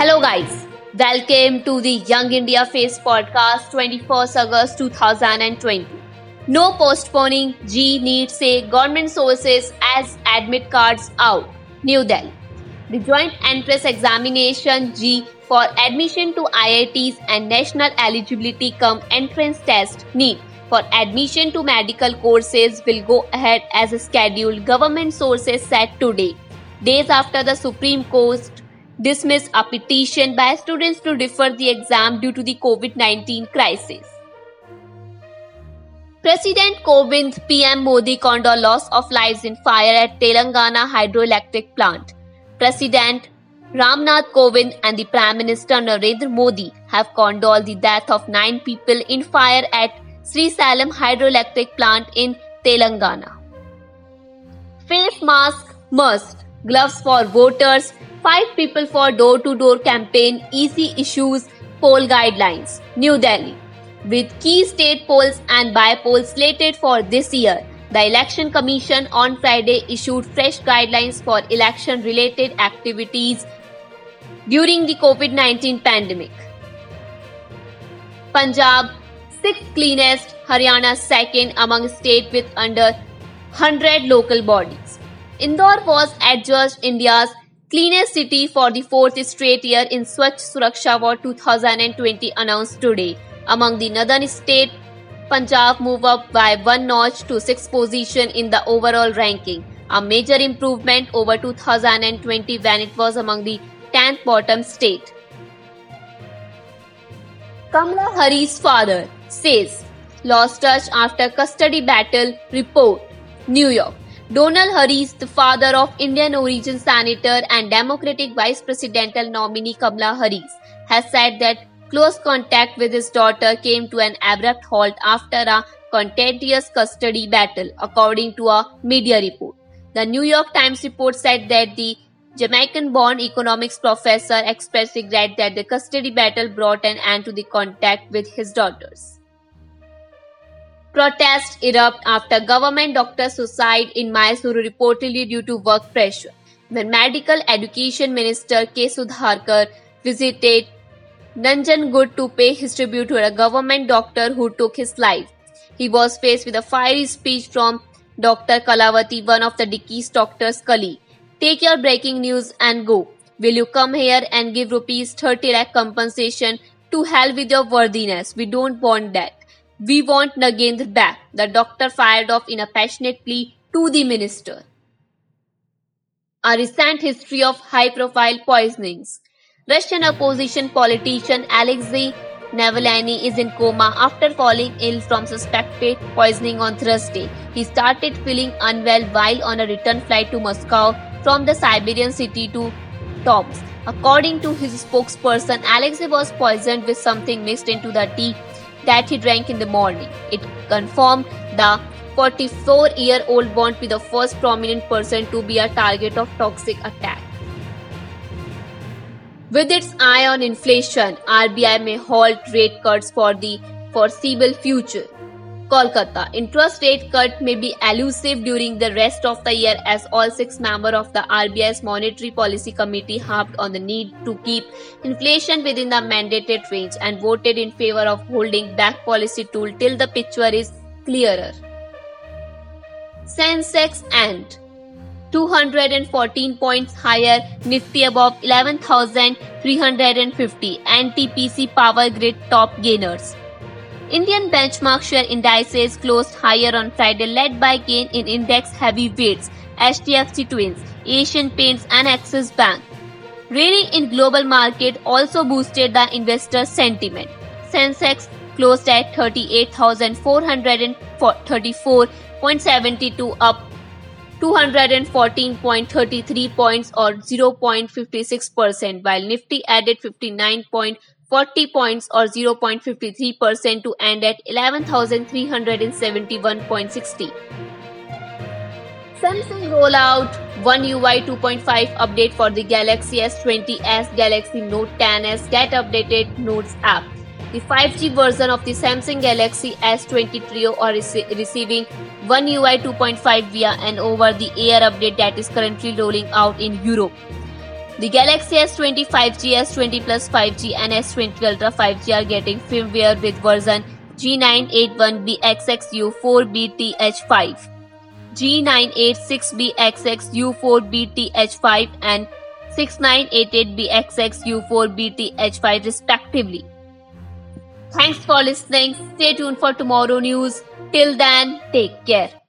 Hello, guys. Welcome to the Young India Face podcast 21st August 2020. No postponing, JEE needs say government sources as admit cards out. New Delhi. The joint entrance examination JEE for admission to IITs and national eligibility cum entrance test NEET for admission to medical courses will go ahead as scheduled government sources said today days after the supreme court dismissed a petition by students to defer the exam due to the covid-19 crisis President Kovind PM Modi condoled loss of lives in fire at Telangana hydroelectric plant. President Ramnath Kovind and the Prime Minister Narendra Modi have condoled the death of nine people in fire at Srisailam hydroelectric plant in Telangana. Face mask must, gloves for voters, five people for door-to-door campaign, EC issues, poll guidelines. New Delhi. With key state polls and by-polls slated for this year, the Election Commission on Friday issued fresh guidelines for election-related activities during the COVID-19 pandemic. Punjab, sixth cleanest, Haryana second among states with under 100 local bodies. Indore was adjudged India's cleanest city for the fourth straight year in Swachh Survekshan Award 2020 announced today. Among the northern states, Punjab moved up by one notch to sixth position in the overall ranking, a major improvement over 2020 when it was among the 10th bottom state. Kamala Harris' father says lost touch after custody battle report. New York. Donald Harris, the father of Indian origin senator and Democratic vice presidential nominee Kamala Harris, has said that close contact with his daughter came to an abrupt halt after a contentious custody battle, according to a media report. The New York Times report said that the Jamaican born economics professor expressed regret that the custody battle brought an end to the contact with his daughters. Protests erupt after government doctor suicide in Mysuru reportedly due to work pressure. When Medical Education Minister K. Sudhakar visited Nanjangud to pay his tribute to a government doctor who took his life. He was faced with a fiery speech from Dr. Kalavati, one of the deceased doctor's colleague. Take your breaking news and go. Will you come here and give rupees 30 lakh compensation? To hell with your worthiness. We don't want that. We want Nagendra back. The doctor fired off in a passionate plea to the minister. A recent history of high profile poisonings. Russian opposition politician Alexei Navalny is in coma after falling ill from suspected poisoning on Thursday. He started feeling unwell while on a return flight to Moscow from the Siberian city to Tomsk. According to his spokesperson, Alexei was poisoned with something mixed into the tea that he drank in the morning. It confirmed the 44 year old won't be the first prominent person to be a target of toxic attack. With its eye on inflation, RBI may halt rate cuts for the foreseeable future. Kolkata. Interest rate cut may be elusive during the rest of the year as all six members of the RBI's Monetary Policy Committee harped on the need to keep inflation within the mandated range and voted in favor of holding back policy tool till the picture is clearer. Sensex and 214 points higher, Nifty above 11,350, NTPC Power Grid top gainers. Indian benchmark share indices closed higher on Friday, led by gain in index heavyweights, HDFC Twins, Asian Paints, and Axis Bank. Rally in global market also boosted the investor sentiment. Sensex closed at 38,434.72 up 214.33 points or 0.56%, while Nifty added 59.40 points or 0.53% to end at 11,371.60. Samsung roll out One UI 2.5 update for the Galaxy S20s, Galaxy Note 10s, get updated Notes app. The 5G version of the Samsung Galaxy S20 Trio are rece- receiving One UI 2.5 via an over the air update that is currently rolling out in Europe. The Galaxy S20, 5G, S20 Plus 5G, and S20 Ultra 5G are getting firmware with version G981BXXU4BTH5, G986BXXU4BTH5, and 6988BXXU4BTH5 respectively. Thanks for listening. Stay tuned for tomorrow news. Till then, take care.